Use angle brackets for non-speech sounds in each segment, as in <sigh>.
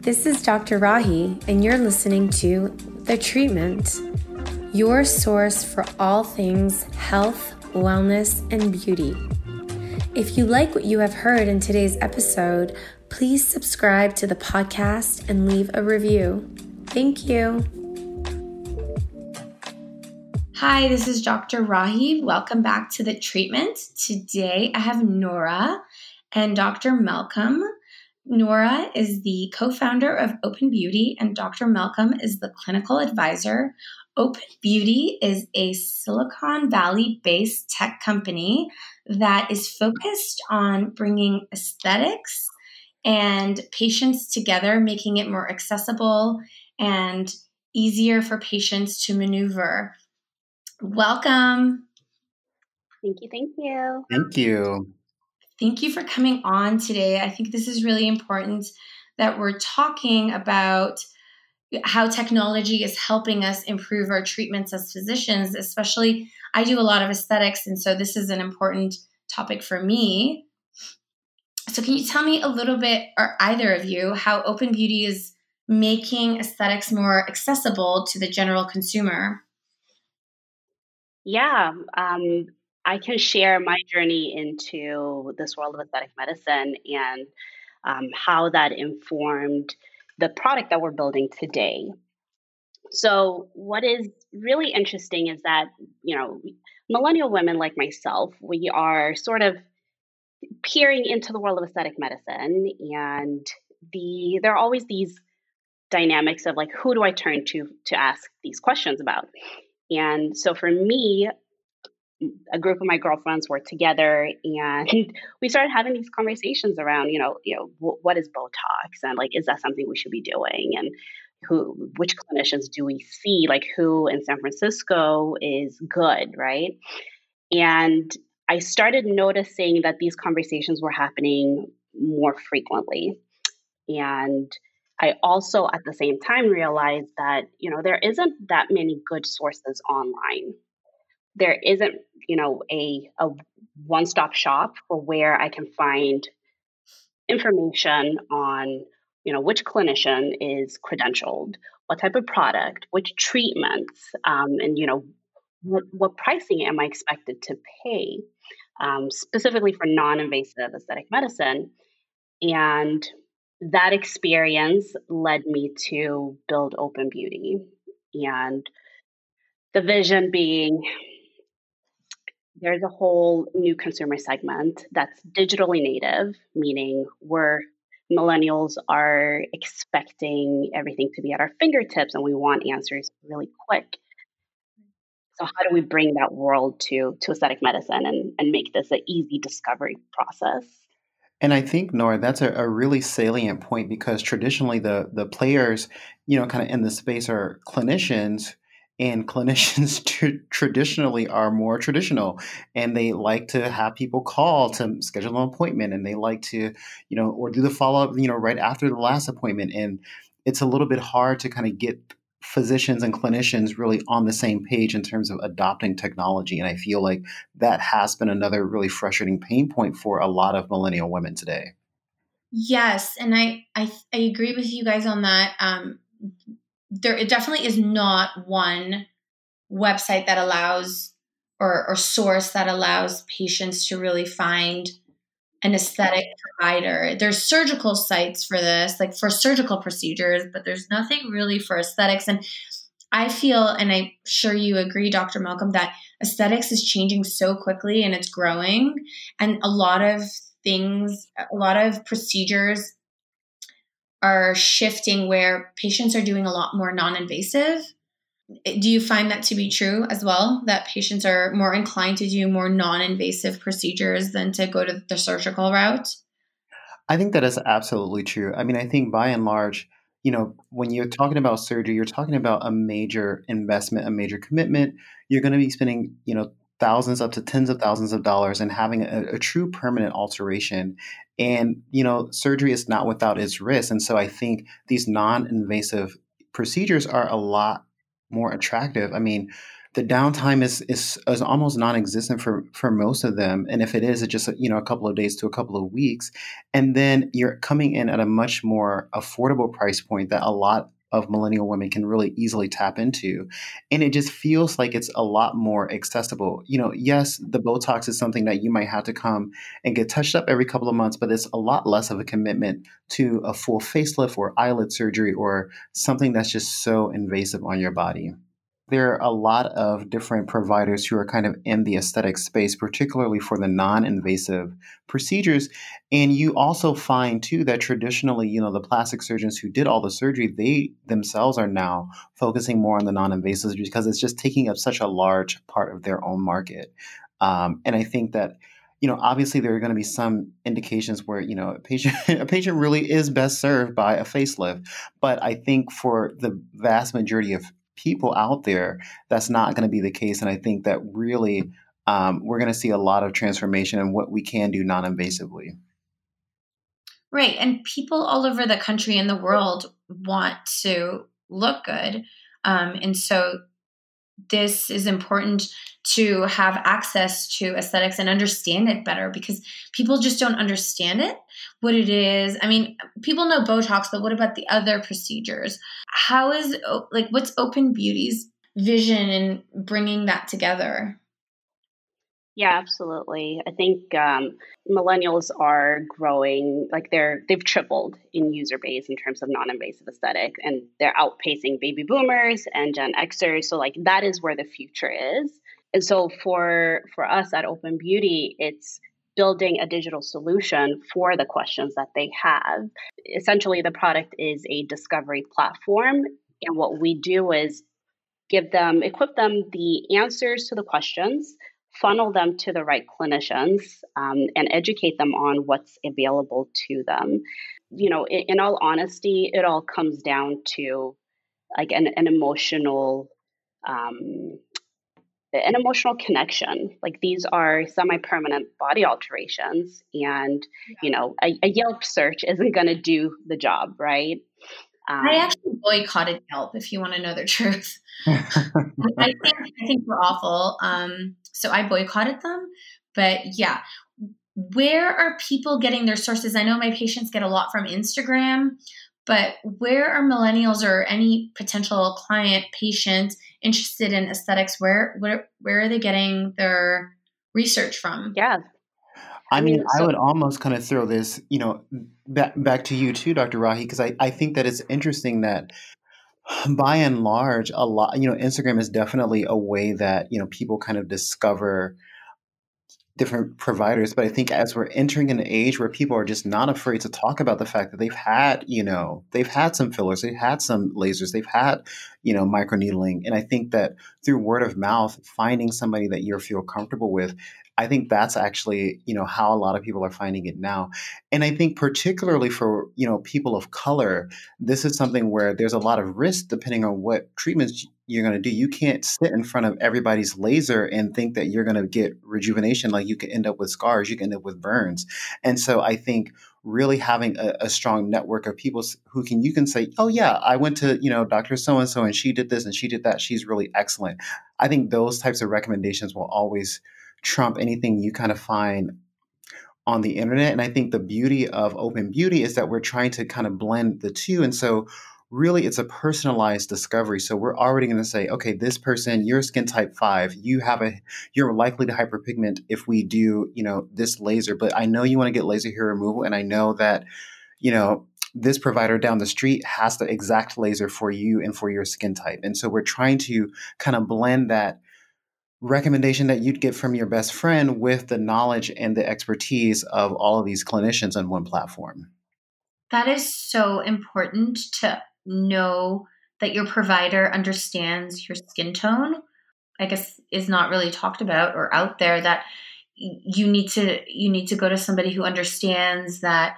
This is Dr. Rahi, and you're listening to The Treatment, your source for all things health, wellness, and beauty. If you like what you have heard in today's episode, please subscribe to the podcast and leave a review. Thank you. Hi, this is Dr. Rahi. Welcome back to the treatment. Today I have Nora and Dr. Malcolm. Nora is the co founder of Open Beauty, and Dr. Malcolm is the clinical advisor. Open Beauty is a Silicon Valley based tech company that is focused on bringing aesthetics and patients together, making it more accessible and easier for patients to maneuver. Welcome. Thank you. Thank you. Thank you. Thank you for coming on today. I think this is really important that we're talking about how technology is helping us improve our treatments as physicians, especially I do a lot of aesthetics, and so this is an important topic for me. So, can you tell me a little bit, or either of you, how Open Beauty is making aesthetics more accessible to the general consumer? Yeah, um, I can share my journey into this world of aesthetic medicine and um, how that informed the product that we're building today. So, what is really interesting is that, you know, millennial women like myself, we are sort of peering into the world of aesthetic medicine and the there are always these dynamics of like who do I turn to to ask these questions about. And so for me, a group of my girlfriends were together and we started having these conversations around, you know, you know, w- what is Botox and like, is that something we should be doing? And who, which clinicians do we see? Like who in San Francisco is good, right? And I started noticing that these conversations were happening more frequently. And I also at the same time realized that, you know, there isn't that many good sources online. There isn't, you know, a, a one stop shop for where I can find information on, you know, which clinician is credentialed, what type of product, which treatments, um, and, you know, what, what pricing am I expected to pay, um, specifically for non invasive aesthetic medicine. And that experience led me to build Open Beauty. And the vision being there's a whole new consumer segment that's digitally native, meaning we're millennials are expecting everything to be at our fingertips and we want answers really quick. So how do we bring that world to to aesthetic medicine and, and make this an easy discovery process? And I think, Nora, that's a, a, really salient point because traditionally the the players, you know, kind of in the space are clinicians, and clinicians <laughs> t- traditionally are more traditional, and they like to have people call to schedule an appointment, and they like to, you know, or do the follow up, you know, right after the last appointment, and it's a little bit hard to kind of get physicians and clinicians really on the same page in terms of adopting technology. And I feel like that has been another really frustrating pain point for a lot of millennial women today. Yes, and I I, I agree with you guys on that. Um, there it definitely is not one website that allows or, or source that allows patients to really find an aesthetic provider. There's surgical sites for this, like for surgical procedures, but there's nothing really for aesthetics. And I feel, and I'm sure you agree, Dr. Malcolm, that aesthetics is changing so quickly and it's growing. And a lot of things, a lot of procedures are shifting where patients are doing a lot more non invasive do you find that to be true as well? That patients are more inclined to do more non invasive procedures than to go to the surgical route? I think that is absolutely true. I mean, I think by and large, you know, when you're talking about surgery, you're talking about a major investment, a major commitment. You're going to be spending, you know, thousands up to tens of thousands of dollars and having a, a true permanent alteration. And, you know, surgery is not without its risks. And so I think these non invasive procedures are a lot more attractive. I mean, the downtime is, is is almost non-existent for for most of them and if it is it's just you know a couple of days to a couple of weeks and then you're coming in at a much more affordable price point that a lot of millennial women can really easily tap into and it just feels like it's a lot more accessible. You know yes the botox is something that you might have to come and get touched up every couple of months but it's a lot less of a commitment to a full facelift or eyelid surgery or something that's just so invasive on your body there are a lot of different providers who are kind of in the aesthetic space, particularly for the non invasive procedures. And you also find, too, that traditionally, you know, the plastic surgeons who did all the surgery, they themselves are now focusing more on the non invasives because it's just taking up such a large part of their own market. Um, and I think that you know, obviously there are going to be some indications where you know a patient <laughs> a patient really is best served by a facelift, but I think for the vast majority of people out there, that's not going to be the case. And I think that really um, we're going to see a lot of transformation in what we can do non invasively. Right. And people all over the country and the world want to look good. Um, and so this is important to have access to aesthetics and understand it better because people just don't understand it, what it is. I mean, people know Botox, but what about the other procedures? How is, like, what's Open Beauty's vision in bringing that together? Yeah, absolutely. I think um, millennials are growing like they're they've tripled in user base in terms of non-invasive aesthetic, and they're outpacing baby boomers and Gen Xers. So like that is where the future is. And so for for us at Open Beauty, it's building a digital solution for the questions that they have. Essentially, the product is a discovery platform, and what we do is give them equip them the answers to the questions funnel them to the right clinicians um, and educate them on what's available to them. You know, in, in all honesty, it all comes down to like an, an emotional um, an emotional connection like these are semi-permanent body alterations and yeah. you know a, a, yelp search isn't going to do the job right um, I actually boycotted Yelp, if you want to know the <laughs> truth. <laughs> I think I think we're awful. Um, so I boycotted them. But yeah, where are people getting their sources? I know my patients get a lot from Instagram, but where are millennials or any potential client patient interested in aesthetics? Where where where are they getting their research from? Yeah, I mean, I would almost kind of throw this, you know, back back to you too, Dr. Rahi, because I, I think that it's interesting that by and large, a lot, you know, Instagram is definitely a way that, you know, people kind of discover different providers. But I think as we're entering an age where people are just not afraid to talk about the fact that they've had, you know, they've had some fillers, they've had some lasers, they've had, you know, microneedling. And I think that through word of mouth, finding somebody that you feel comfortable with I think that's actually, you know, how a lot of people are finding it now. And I think particularly for, you know, people of color, this is something where there's a lot of risk depending on what treatments you're going to do. You can't sit in front of everybody's laser and think that you're going to get rejuvenation like you could end up with scars, you can end up with burns. And so I think really having a, a, strong network of people who can you can say oh yeah i went to you know dr so and so and she did this and she did that she's really excellent i think those types of recommendations will always trump anything you kind of find on the internet. And I think the beauty of Open Beauty is that we're trying to kind of blend the two. And so really it's a personalized discovery. So we're already going to say, okay, this person, you're skin type five, you have a, you're likely to hyperpigment if we do, you know, this laser, but I know you want to get laser hair removal. And I know that, you know, this provider down the street has the exact laser for you and for your skin type. And so we're trying to kind of blend that recommendation that you'd get from your best friend with the knowledge and the expertise of all of these clinicians on one platform. That is so important to know that your provider understands your skin tone. I guess is not really talked about or out there that you need to you need to go to somebody who understands that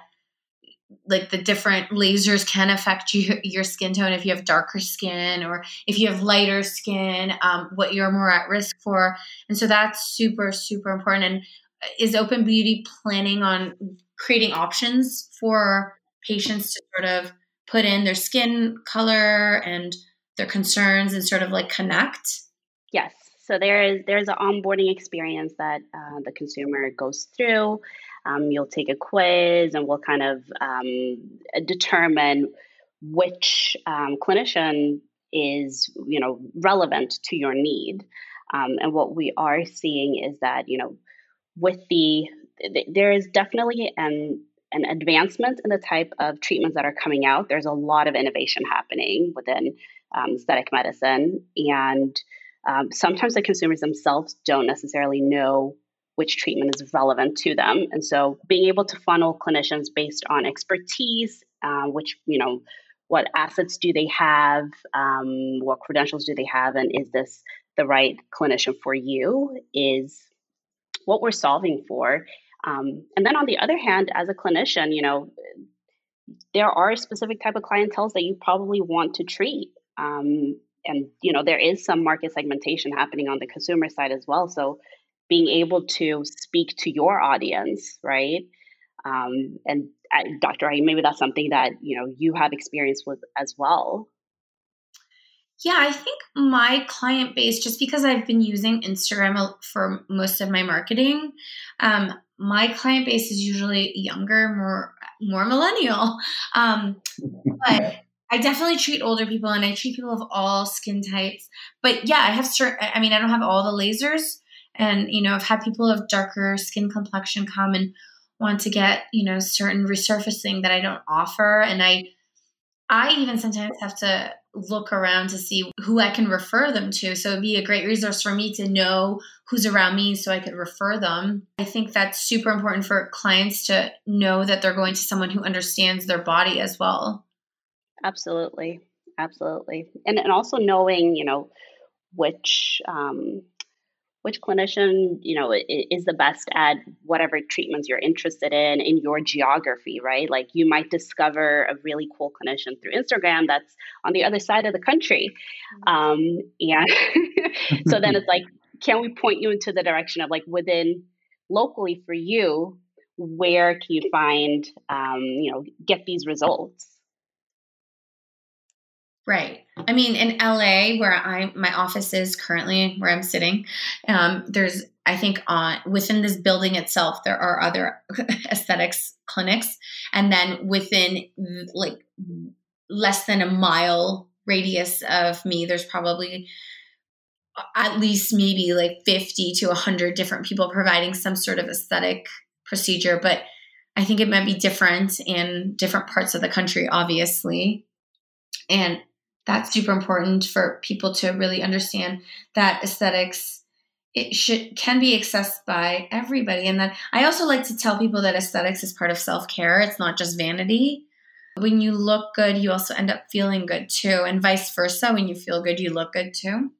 like the different lasers can affect you, your skin tone if you have darker skin or if you have lighter skin, um, what you're more at risk for. And so that's super, super important. And is Open Beauty planning on creating options for patients to sort of put in their skin color and their concerns and sort of like connect? Yes. So there is there's an onboarding experience that uh, the consumer goes through. Um, you'll take a quiz, and we'll kind of um, determine which um, clinician is you know relevant to your need. Um, and what we are seeing is that you know with the there is definitely an an advancement in the type of treatments that are coming out. There's a lot of innovation happening within um, aesthetic medicine, and um, sometimes the consumers themselves don't necessarily know which treatment is relevant to them. And so, being able to funnel clinicians based on expertise, uh, which you know, what assets do they have, um, what credentials do they have, and is this the right clinician for you? Is what we're solving for. Um, and then on the other hand, as a clinician, you know, there are specific type of clientels that you probably want to treat. Um, and you know there is some market segmentation happening on the consumer side as well so being able to speak to your audience right um, and uh, dr I, maybe that's something that you know you have experience with as well yeah i think my client base just because i've been using instagram for most of my marketing um, my client base is usually younger more more millennial <laughs> um, but I definitely treat older people and I treat people of all skin types. But yeah, I have certain, I mean, I don't have all the lasers. And, you know, I've had people of darker skin complexion come and want to get, you know, certain resurfacing that I don't offer. And I, I even sometimes have to look around to see who I can refer them to. So it'd be a great resource for me to know who's around me so I could refer them. I think that's super important for clients to know that they're going to someone who understands their body as well. Absolutely. Absolutely. And and also knowing, you know, which um, which clinician, you know, is the best at whatever treatments you're interested in in your geography, right? Like you might discover a really cool clinician through Instagram that's on the other side of the country. Mm-hmm. Um, and <laughs> so then it's like, can we point you into the direction of like within locally for you, where can you find, um, you know, get these results? Right. I mean, in LA, where I my office is currently, where I'm sitting, um, there's I think on within this building itself there are other <laughs> aesthetics clinics, and then within like less than a mile radius of me, there's probably at least maybe like 50 to 100 different people providing some sort of aesthetic procedure, but I think it might be different in different parts of the country, obviously. And that's super important for people to really understand that aesthetics it should can be accessed by everybody. And that i also like to tell people that aesthetics is part of self-care. It's not just vanity. When you look good you also end up feeling good too and vice versa. When you feel good you look good too.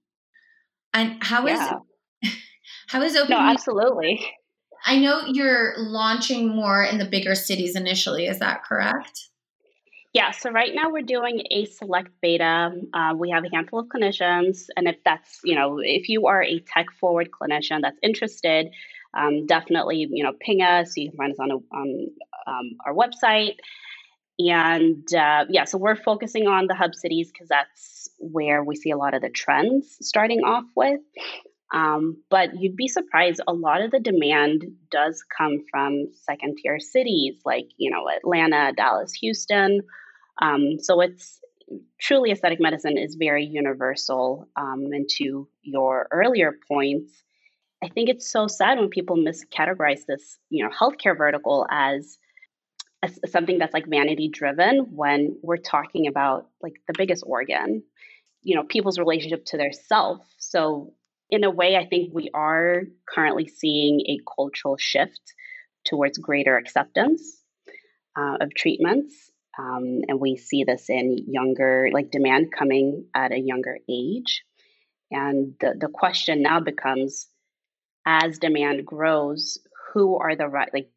And how is yeah. <laughs> how is open no absolutely. I know you're launching more in the bigger cities initially is that correct yeah, so right now we're doing a select beta. Uh, we have a handful of clinicians, and if that's you know if you are a tech forward clinician that's interested, um, definitely you know ping us. You can find us on a, on um, our website, and uh, yeah, so we're focusing on the hub cities because that's where we see a lot of the trends starting off with. Um, but you'd be surprised, a lot of the demand does come from second tier cities like, you know, Atlanta, Dallas, Houston, um, so it's truly aesthetic medicine is very universal. Um, and to your earlier points, I think it's so sad when people miscategorize this, you know, healthcare vertical as, as something that's like vanity driven when we're talking about like the biggest organ, you know, people's relationship to their self. So in a way, I think we are currently seeing a cultural shift towards greater acceptance uh, of treatments um, and we see this in younger, like demand coming at a younger age. And the, the question now becomes as demand grows, who are the right, like,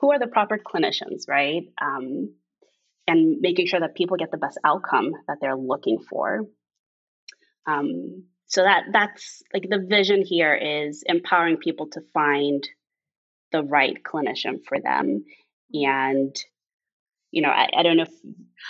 who are the proper clinicians, right? Um, and making sure that people get the best outcome that they're looking for. Um, so that that's like the vision here is empowering people to find the right clinician for them and you know, I, I don't know if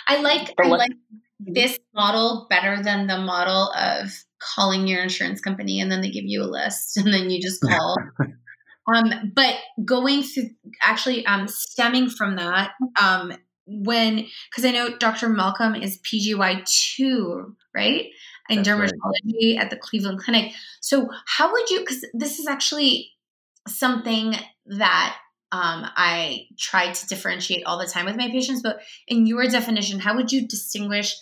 I like I like mm-hmm. this model better than the model of calling your insurance company and then they give you a list <laughs> and then you just call. <laughs> um, but going through actually um, stemming from that, um, when because I know Dr. Malcolm is PGY two, right? In That's dermatology right. at the Cleveland Clinic. So how would you because this is actually something that um, I try to differentiate all the time with my patients, but in your definition, how would you distinguish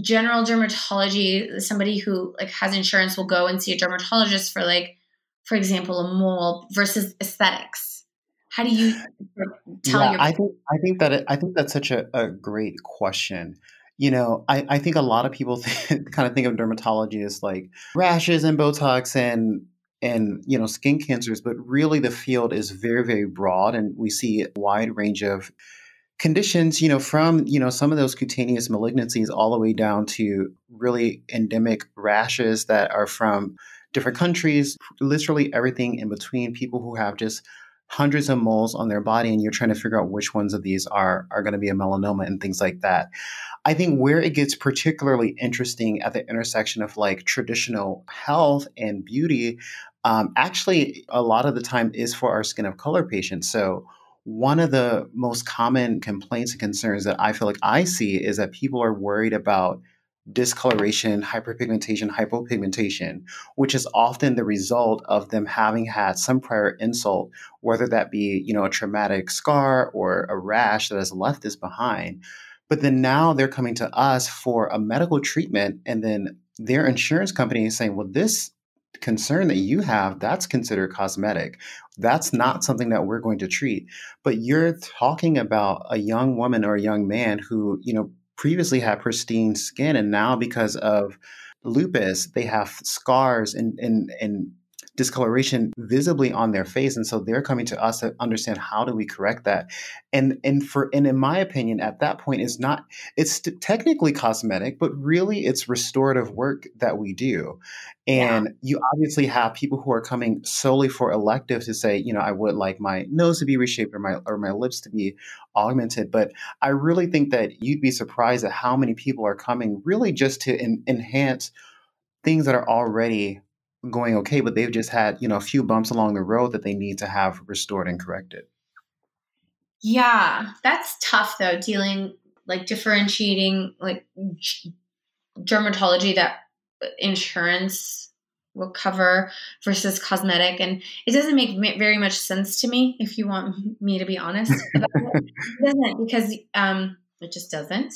general dermatology, somebody who like has insurance will go and see a dermatologist for like, for example, a mole versus aesthetics? How do you <sighs> tell yeah, your I think I think that it, I think that's such a, a great question. You know, I, I think a lot of people <laughs> think, kind of think of dermatology as like rashes and Botox and and you know skin cancers, but really the field is very very broad, and we see a wide range of conditions, you know, from, you know, some of those cutaneous malignancies all the way down to really endemic rashes that are from different countries, literally everything in between, people who have just hundreds of moles on their body and you're trying to figure out which ones of these are are going to be a melanoma and things like that. I think where it gets particularly interesting at the intersection of like traditional health and beauty, um, actually a lot of the time is for our skin of color patients. So one of the most common complaints and concerns that I feel like I see is that people are worried about discoloration, hyperpigmentation, hypopigmentation, which is often the result of them having had some prior insult, whether that be, you know, a traumatic scar or a rash that has left this behind. But then now they're coming to us for a medical treatment and then their insurance company is saying, well, this concern that you have, that's considered cosmetic. That's not something that we're going to treat. But you're talking about a young woman or a young man who, you know, previously had pristine skin and now because of lupus, they have scars and and and discoloration visibly on their face and so they're coming to us to understand how do we correct that. And and for and in my opinion at that point it's not it's technically cosmetic but really it's restorative work that we do. And yeah. you obviously have people who are coming solely for elective to say you know i would like my nose to be reshaped or my or my lips to be augmented. But i really think that you'd be surprised at how many people are coming really just to in, enhance things that are already going okay, but they've just had, you know, a few bumps along the road that they need to have restored and corrected. Yeah, that's tough though, dealing like differentiating like dermatology that insurance will cover versus cosmetic and it doesn't make very much sense to me if you want <laughs> me to be honest it. it doesn't because um it just doesn't.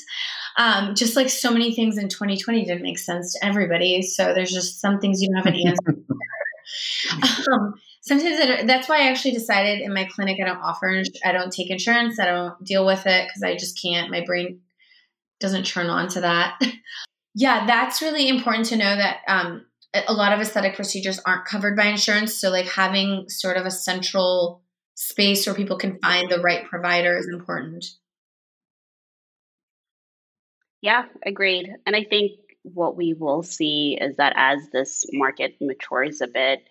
Um, just like so many things in 2020 didn't make sense to everybody. So there's just some things you don't have an <laughs> answer. um, sometimes that's why I actually decided in my clinic I don't offer, I don't take insurance, I don't deal with it because I just can't. My brain doesn't turn on to that. <laughs> yeah, that's really important to know that um, a lot of aesthetic procedures aren't covered by insurance. So like having sort of a central space where people can find the right provider is important. Yeah, agreed. And I think what we will see is that as this market matures a bit,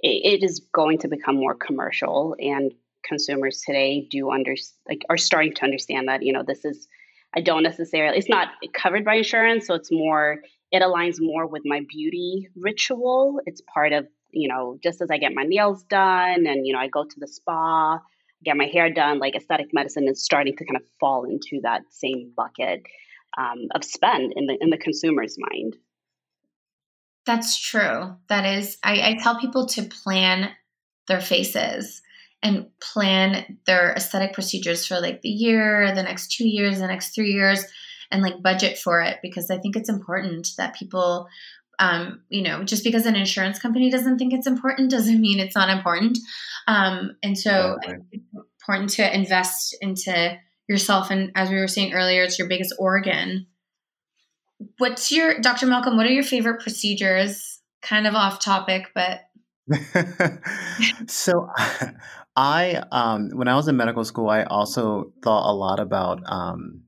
it, is going to become more commercial and consumers today do under like are starting to understand that you know this is I don't necessarily it's not covered by insurance so it's more it aligns more with my beauty ritual it's part of you know just as I get my nails done and you know I go to the spa get my hair done like aesthetic medicine is starting to kind of fall into that same bucket um, of spend in the in the consumer's mind. That's true. That is, I, I tell people to plan their faces and plan their aesthetic procedures for like the year, the next two years, the next three years, and like budget for it because I think it's important that people, um, you know, just because an insurance company doesn't think it's important <laughs> doesn't mean it's not important. Um, and so yeah, right. it's important to invest into yourself. And as we were saying earlier, it's your biggest organ. What's your, Dr. Malcolm, what are your favorite procedures? Kind of off topic, but. <laughs> so I, um, when I was in medical school, I also thought a lot about, um,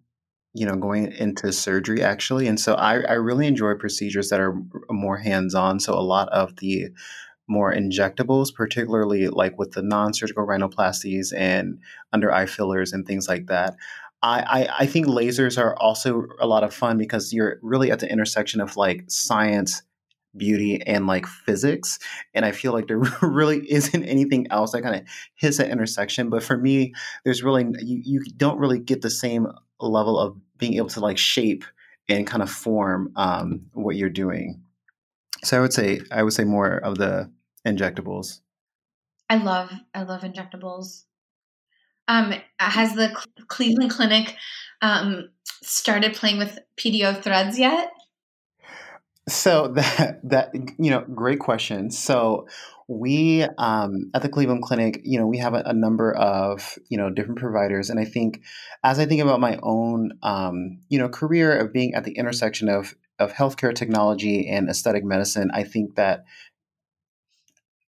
you know, going into surgery actually. And so I, I really enjoy procedures that are more hands on. So a lot of the more injectables, particularly like with the non surgical rhinoplasties and under eye fillers and things like that. I, I, I think lasers are also a lot of fun because you're really at the intersection of like science beauty and like physics. And i feel like there <laughs> really isn't anything else that kind of hits that intersection. But for me there's really you, you don't really get the same level of being able to like shape and kind of form um, what you're doing. So i would say i would say more of the injectables? I love i love injectables. Um, has the cleveland clinic um, started playing with pdo threads yet? So <laughs> that that you know, great question. So we um, at the Cleveland Clinic, you know, we have a, a, number of you know different providers, and I think as I think about my own um, you know career of being at the intersection of of healthcare technology and aesthetic medicine, I think that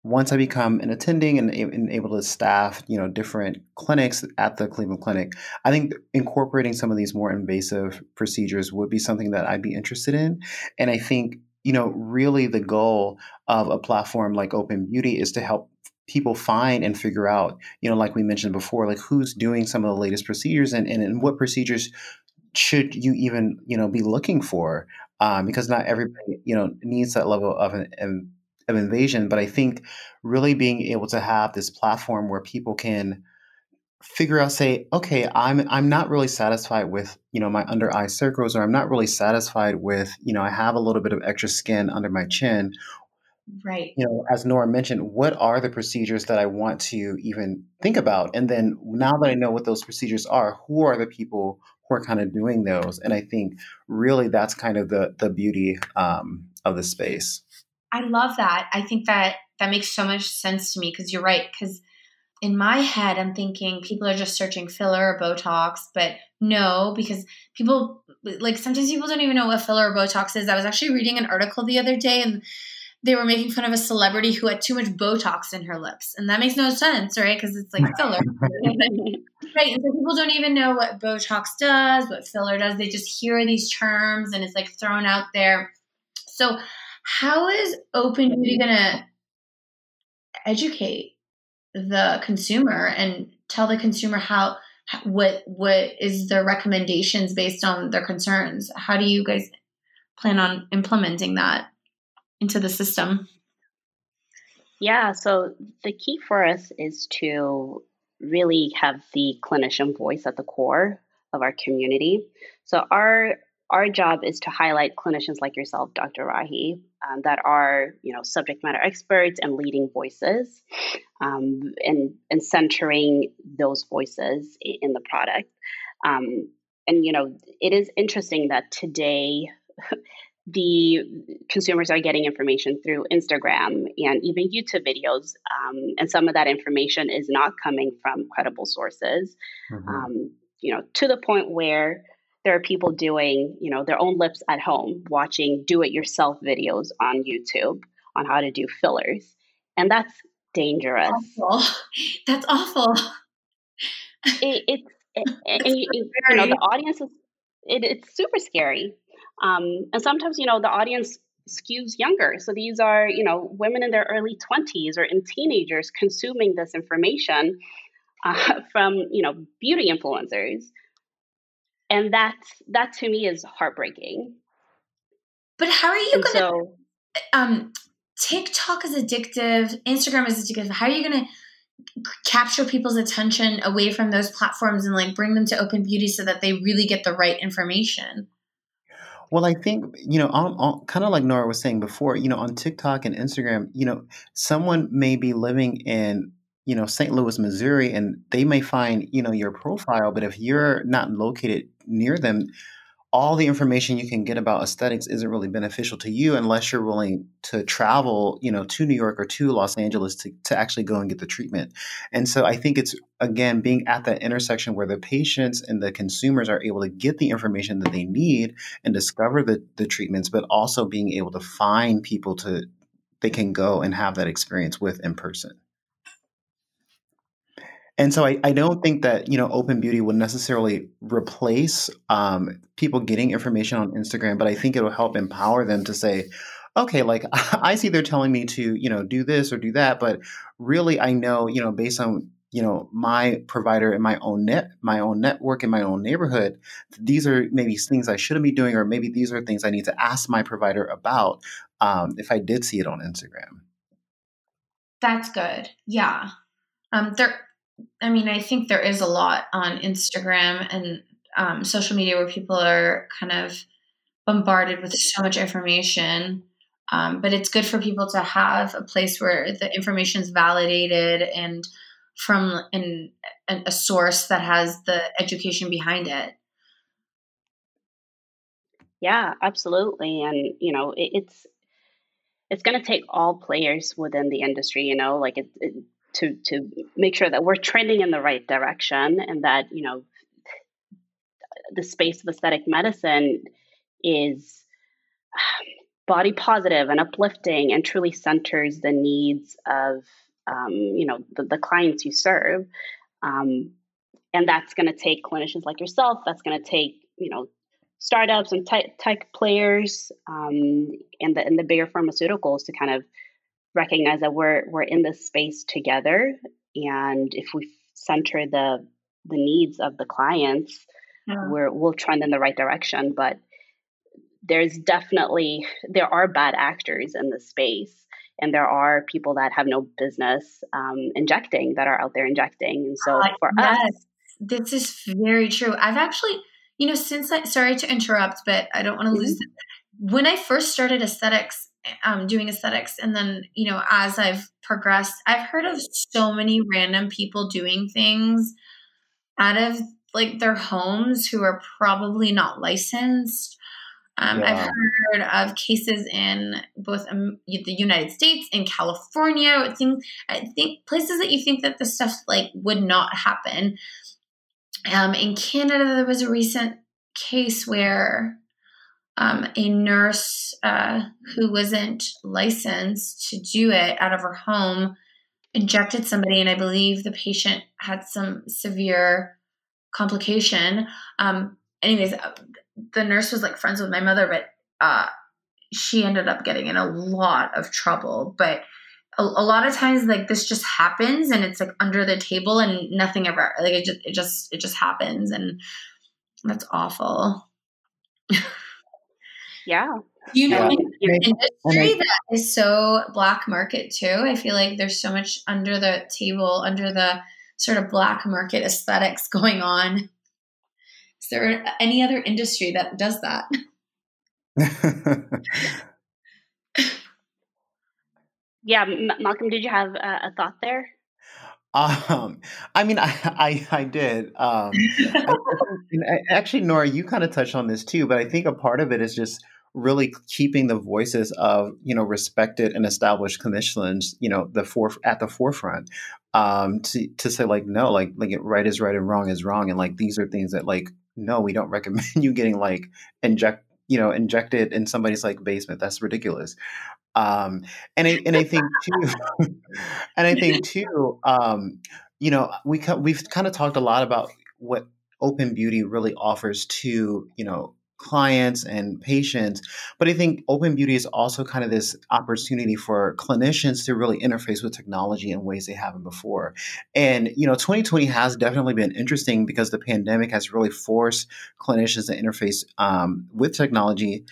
once I become an attending and, and, able to staff, you know, different clinics at the Cleveland Clinic, I think incorporating some of these more invasive procedures would be something that I'd be interested in. And I think, you know, really the goal of a platform like Open Beauty is to help people find and figure out, you know, like we mentioned before, like who's doing some of the latest procedures and, and, and what procedures should you even, you know, be looking for? Um, because not everybody, you know, needs that level of an, an of invasion, but I think really being able to have this platform where people can figure out say okay i'm i'm not really satisfied with you know my under eye circles or i'm not really satisfied with you know i have a little bit of extra skin under my chin. Right. You know as nora mentioned what are the procedures that i want to even think about? And then now that i know what those procedures are who are the people who are kind of doing those? And i think really that's kind of the the beauty um, of the space I love that. I think that that makes so much sense to me because you're right. Because in my head, I'm thinking people are just searching filler or Botox, but no, because people like sometimes people don't even know what filler or Botox is. I was actually reading an article the other day and they were making fun of a celebrity who had too much Botox in her lips. And that makes no sense, right? Because it's like filler. <laughs> right. And so people don't even know what Botox does, what filler does. They just hear these terms and it's like thrown out there. So how is Open Beauty going to educate the consumer and tell the consumer how what what is their recommendations based on their concerns? How do you guys plan on implementing that into the system? Yeah, so the key for us is to really have the clinician voice at the core of our community. So our our job is to highlight clinicians like yourself, Dr. Rahi, um, that are you know subject matter experts and leading voices, um, and and centering those voices in the product. Um, and you know it is interesting that today. <laughs> the consumers are getting information through Instagram and even YouTube videos, um, and some of that information is not coming from credible sources. Mm-hmm. Um, you know, to the point where there are people doing, you know, their own lips at home, watching do-it-yourself videos on YouTube on how to do fillers, and that's dangerous. Awful. <laughs> That's awful. It, it's it, <laughs> it, you know the audience is it, it's super scary, um, and sometimes you know the audience skews younger. So these are you know women in their early twenties or in teenagers consuming this information uh, <laughs> from you know beauty influencers and that's that to me is heartbreaking but how are you going to so, um tiktok is addictive instagram is addictive how are you going to capture people's attention away from those platforms and like bring them to open beauty so that they really get the right information well, I think, you know, on, on, kind of like Nora was saying before, you know, on TikTok and Instagram, you know, someone may be living in you know St. Louis, Missouri, and they may find you know your profile, but if you're not located near them, all the information you can get about aesthetics isn't really beneficial to you unless you're willing to travel, you know, to New York or to Los Angeles to, to actually go and get the treatment. And so I think it's again being at that intersection where the patients and the consumers are able to get the information that they need and discover the, the treatments, but also being able to find people to they can go and have that experience with in person. And so I, I don't think that, you know, open beauty will necessarily replace um, people getting information on Instagram, but I think it'll help empower them to say, okay, like <laughs> I see they're telling me to, you know, do this or do that, but really I know, you know, based on you know my provider in my own net my own network in my own neighborhood these are maybe things i shouldn't be doing or maybe these are things i need to ask my provider about um, if i did see it on instagram. That's good. Yeah. Um, there i mean i think there is a lot on instagram and um, social media where people are kind of bombarded with so much information um, but it's good for people to have a place where the information is validated and from an, a source that has the education behind it. Yeah, absolutely. And, you know, it, it's, it's going to take all players within the industry, you know, like it, it, to, to make sure that we're trending in the right direction and that, you know, the space of aesthetic medicine is <sighs> body positive and uplifting and truly centers the needs of um, you know the, the, clients you serve. Um, and that's going to take clinicians like yourself that's going to take you know startups and tech, tech players um, and the and the bigger pharmaceuticals to kind of recognize that we're we're in this space together. And if we center the the needs of the clients yeah. we're we'll trend in the right direction. But there's definitely there are bad actors in the space. And there are people that have no business um, injecting that are out there injecting. And so for yes, us this is very true. I've actually you know since i sorry to interrupt but i don't want to mm-hmm. lose when i first started aesthetics um, doing aesthetics and then you know as i've progressed i've heard of so many random people doing things out of like their homes who are probably not licensed um, yeah. I've heard of cases in both um, the United States and California. It seems, I think places that you think that this stuff like would not happen. Um, in Canada, there was a recent case where um, a nurse uh, who wasn't licensed to do it out of her home injected somebody, and I believe the patient had some severe complication. Um, anyways, uh, the nurse was like friends with my mother, but uh, she ended up getting in a lot of trouble. But a, a, lot of times, like this just happens, and it's like under the table, and nothing ever like it just it just it just happens, and that's awful. <laughs> yeah. You know, yeah. industry that is so black market too. I feel like there's so much under the table, under the sort of black market aesthetics going on. Is there any other industry that does that? <laughs> yeah, Malcolm, did you have a, a thought there? Um, I mean, I I, I did. Um, I, actually, Nora, you kind of touched on this too, but I think a part of it is just really keeping the voices of you know respected and established clinicians, you know, the for at the forefront. Um, to to say like no, like like right is right and wrong is wrong, and like these are things that like no, we don't <laughs> recommend you getting like inject, you know, injected in somebody's like basement. That's ridiculous. Um, and I, and I think too, <laughs> and I think <laughs> too, um, you know, we we've kind of talked a lot about what Open Beauty really offers to you know clients and patients. But I think Open Beauty is also kind of this opportunity for clinicians to really interface with technology in ways they haven't before. And, you know, 2020 has definitely been interesting because the pandemic has really forced clinicians to interface um, with technology.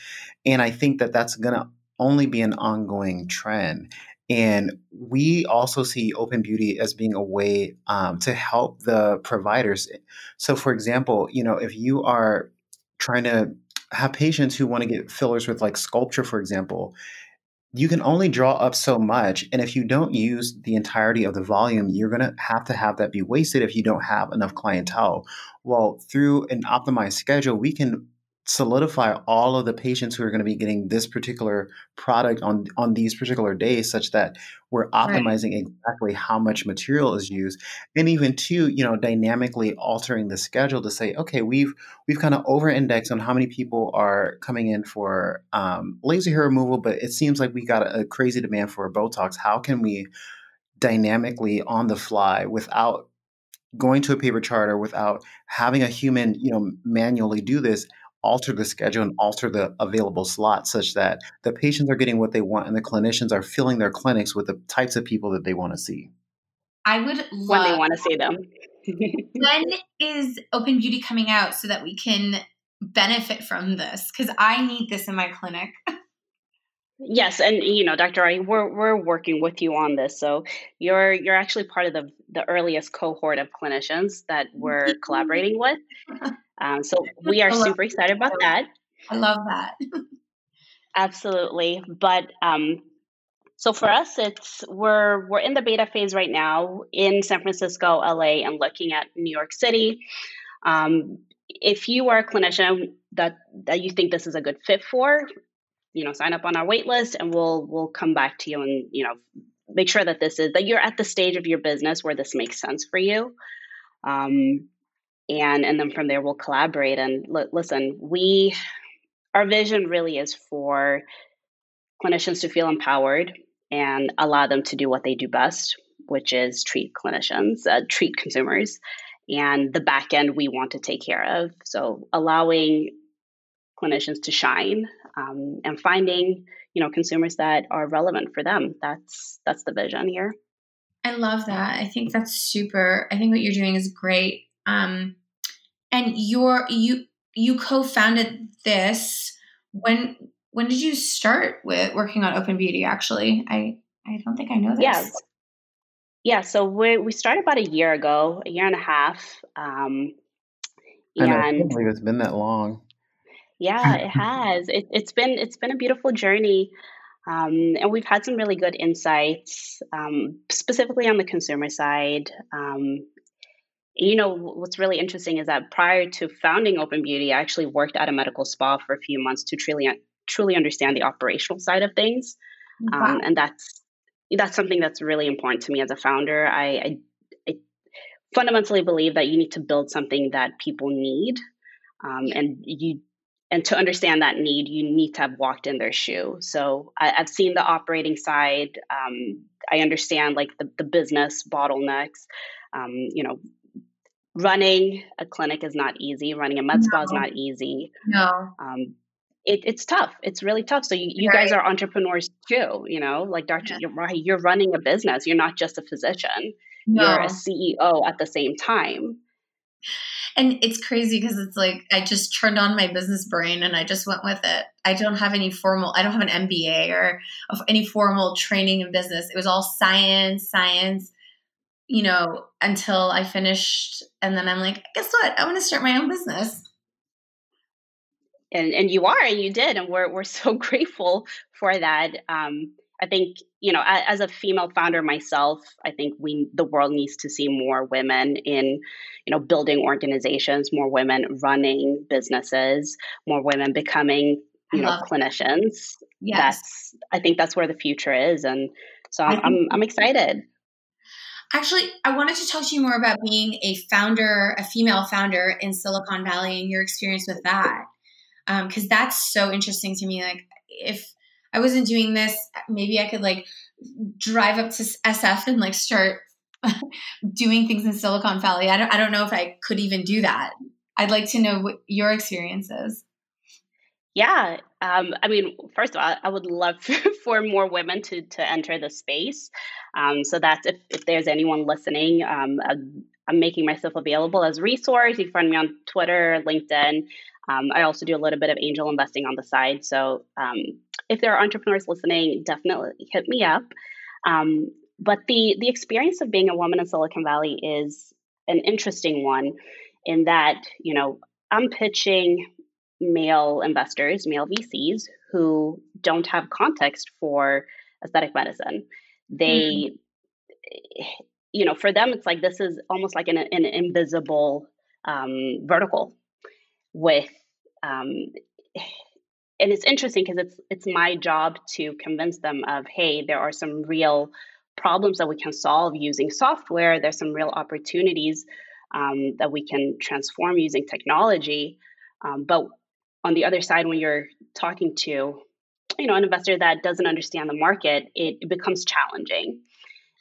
And I think that that's going to only be an ongoing trend. And we also see Open Beauty as being a way um, to help the providers. So, for example, you know, if you are trying to have patients who want to get fillers with like Sculptra, for example, you can only draw up so much. And if you don't use the entirety of the volume, you're going to have to have that be wasted if you don't have enough clientele. Well, through an optimized schedule, we can solidify all of the patients who are going to be getting this particular product on on these particular days such that we're optimizing right. exactly how much material is used and even to you know dynamically altering the schedule to say okay we've we've kind of over indexed on how many people are coming in for um, laser hair removal but it seems like we got a, a crazy demand for botox how can we dynamically on the fly without going to a paper chart or without having a human you know manually do this alter the schedule and alter the available slots such that the patients are getting what they want and the clinicians are filling their clinics with the types of people that they want to see. I would love when they want to see them. <laughs> when is Open Beauty coming out so that we can benefit from this? Because I need this in my clinic. Yes, and you know, Dr. I, we're we're working with you on this. So you're you're actually part of the the earliest cohort of clinicians that we're collaborating with. Um, so <laughs> we are super excited about that. I love that. <laughs> Absolutely, but um, so for us, it's we're we're in the beta phase right now in San Francisco, LA, and looking at New York City. Um, if you are a clinician that that you think this is a good fit for, you know sign up on our wait list and we'll we'll come back to you and you know make sure that this is that you're at the stage of your business where this makes sense for you um, and and then from there we'll collaborate and l- listen we our vision really is for clinicians to feel empowered and allow them to do what they do best which is treat clinicians uh, treat consumers and the back end we want to take care of. So allowing clinicians to shine um, and finding you know consumers that are relevant for them. That's that's the vision here. I love that. I think that's super i think what you're doing is great. Um, and you're you you co-founded this when when did you start with working on open beauty actually i i don't think i know this yes yeah so we we started about a year ago a year and a half um, and I can't believe it's been that long. Yeah, it <laughs> has. It, it's been it's been a beautiful journey, um, and we've had some really good insights, um, specifically on the consumer side. Um, you know, what's really interesting is that prior to founding Open Beauty, I actually worked at a medical spa for a few months to truly truly understand the operational side of things, um, and that's that's something that's really important to me as a founder. I, I, I fundamentally believe that you need to build something that people need. Um, and you and to understand that need, you need to have walked in their shoe. So I, have seen the operating side. Um, I understand like the, the business bottlenecks. Um, you know, running a clinic is not easy. Running a med no. spa is not easy. No. Um, it, it's tough. It's really tough. So you, you right. guys are entrepreneurs too. You know, like Dr. Yeah. You're, you're running a business. You're not just a physician. No. You're a CEO at the same time and it's crazy because it's like I just turned on my business brain and I just went with it. I don't have any formal, I don't have an MBA or any formal training in business. It was all science, science, you know, until I finished. And then I'm like, guess what? I want to start my own business. And, and you are, and you did, and we're we're <laughs> so grateful for that. Um, I think you know, as a female founder myself, I think we the world needs to see more women in, you know, building organizations, more women running businesses, more women becoming, you know, clinicians. Yes. That's I think that's where the future is, and so I'm I'm, I'm excited. Actually, I wanted to talk to you more about being a founder, a female founder in Silicon Valley, and your experience with that, because um, that's so interesting to me. Like, if I wasn't doing this, maybe I could like drive up to SF and like start <laughs> doing things in Silicon Valley. I don't, I don't know if I could even do that. I'd like to know what your experience is. Yeah, um, I mean, first of all, I would love <laughs> for more women to to enter the space. Um, so that's if, if there's anyone listening, um, I'm making myself available as a resource. You can find me on Twitter, LinkedIn. Um, I also do a little bit of angel investing on the side. So um, if there are entrepreneurs listening, definitely hit me up. Um, but the the experience of being a woman in Silicon Valley is an interesting one, in that you know I'm pitching male investors, male VCs who don't have context for aesthetic medicine. They, mm. you know, for them it's like this is almost like an, an invisible um, vertical with um, and it's interesting because it's it's my job to convince them of hey there are some real problems that we can solve using software there's some real opportunities um, that we can transform using technology um, but on the other side when you're talking to you know an investor that doesn't understand the market it, it becomes challenging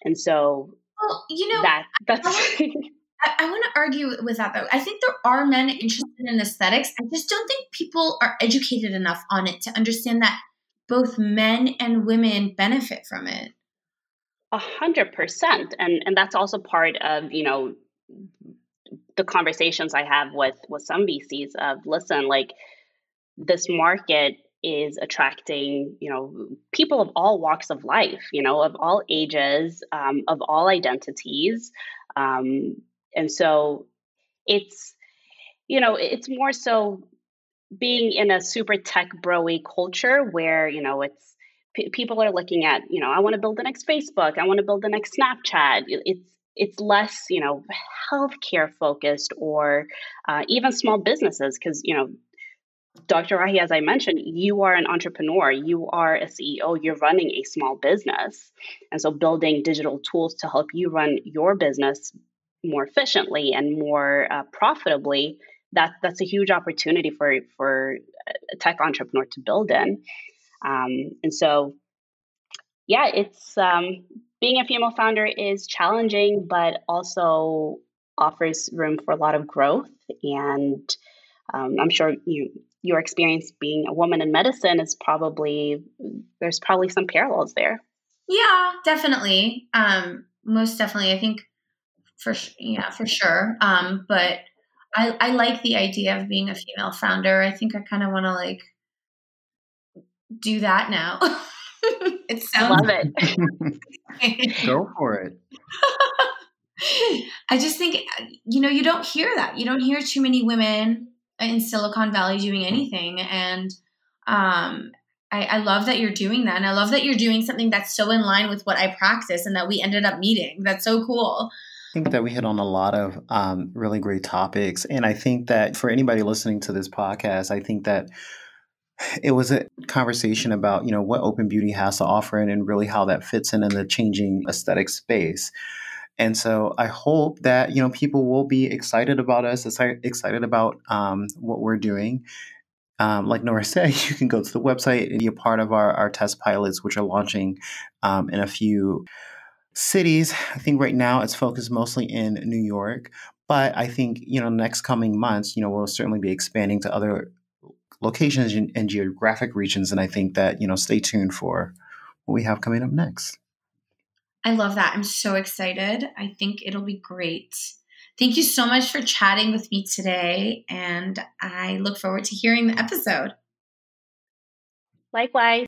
and so well you know that that's I, <laughs> I want to argue with that though. I think there are men interested in aesthetics. I just don't think people are educated enough on it to understand that both men and women benefit from it. A hundred percent, and and that's also part of you know the conversations I have with with some VCs of listen, like this market is attracting you know people of all walks of life, you know, of all ages, um, of all identities, um, and so it's you know it's more so being in a super tech broy culture where you know it's p- people are looking at you know i want to build the next facebook i want to build the next snapchat. It's it's less you know healthcare focused or uh, even small businesses because you know dr rahi as i mentioned you are an entrepreneur. You are a ceo you're running a small business. And so building digital tools to help you run your business more efficiently and more uh, profitably that that's a huge opportunity for for a tech entrepreneur to build in. Um, and so, yeah, it's um, being a female founder is challenging, but also offers room for a lot of growth. And um, I'm sure you your experience being a woman in medicine is probably there's probably some parallels there. Yeah, definitely. Um, most definitely. I think for yeah, for sure. Um, but I, I like the idea of being a female founder. I think I kind of want to like do that now. <laughs> it sounds love it. <laughs> Go for it. I just think you know you don't hear that. You don't hear too many women in Silicon Valley doing anything, and um, I, I, love that you're doing that, and I love that you're doing something that's so in line with what I practice, and that we ended up meeting. That's so cool. I think that we hit on a lot of um, really great topics, and I think that for anybody listening to this podcast, I think that it was a conversation about you know what open beauty has to offer and, and really how that fits in in the changing aesthetic space and so i hope that you know people will be excited about us excited about um, what we're doing um, like Nora <laughs> said, you can go to the website and be a part of our, our test pilots, which are launching um, in a few cities. I think right now it's focused mostly in New York, but I think you know next coming months, you know, we'll certainly be expanding to other locations and, and geographic regions. And I think that, you know, stay tuned for what we have coming up next. I love that. I'm so excited. I think it'll be great. Thank you so much for chatting with me today. And I look forward to hearing the episode. Likewise.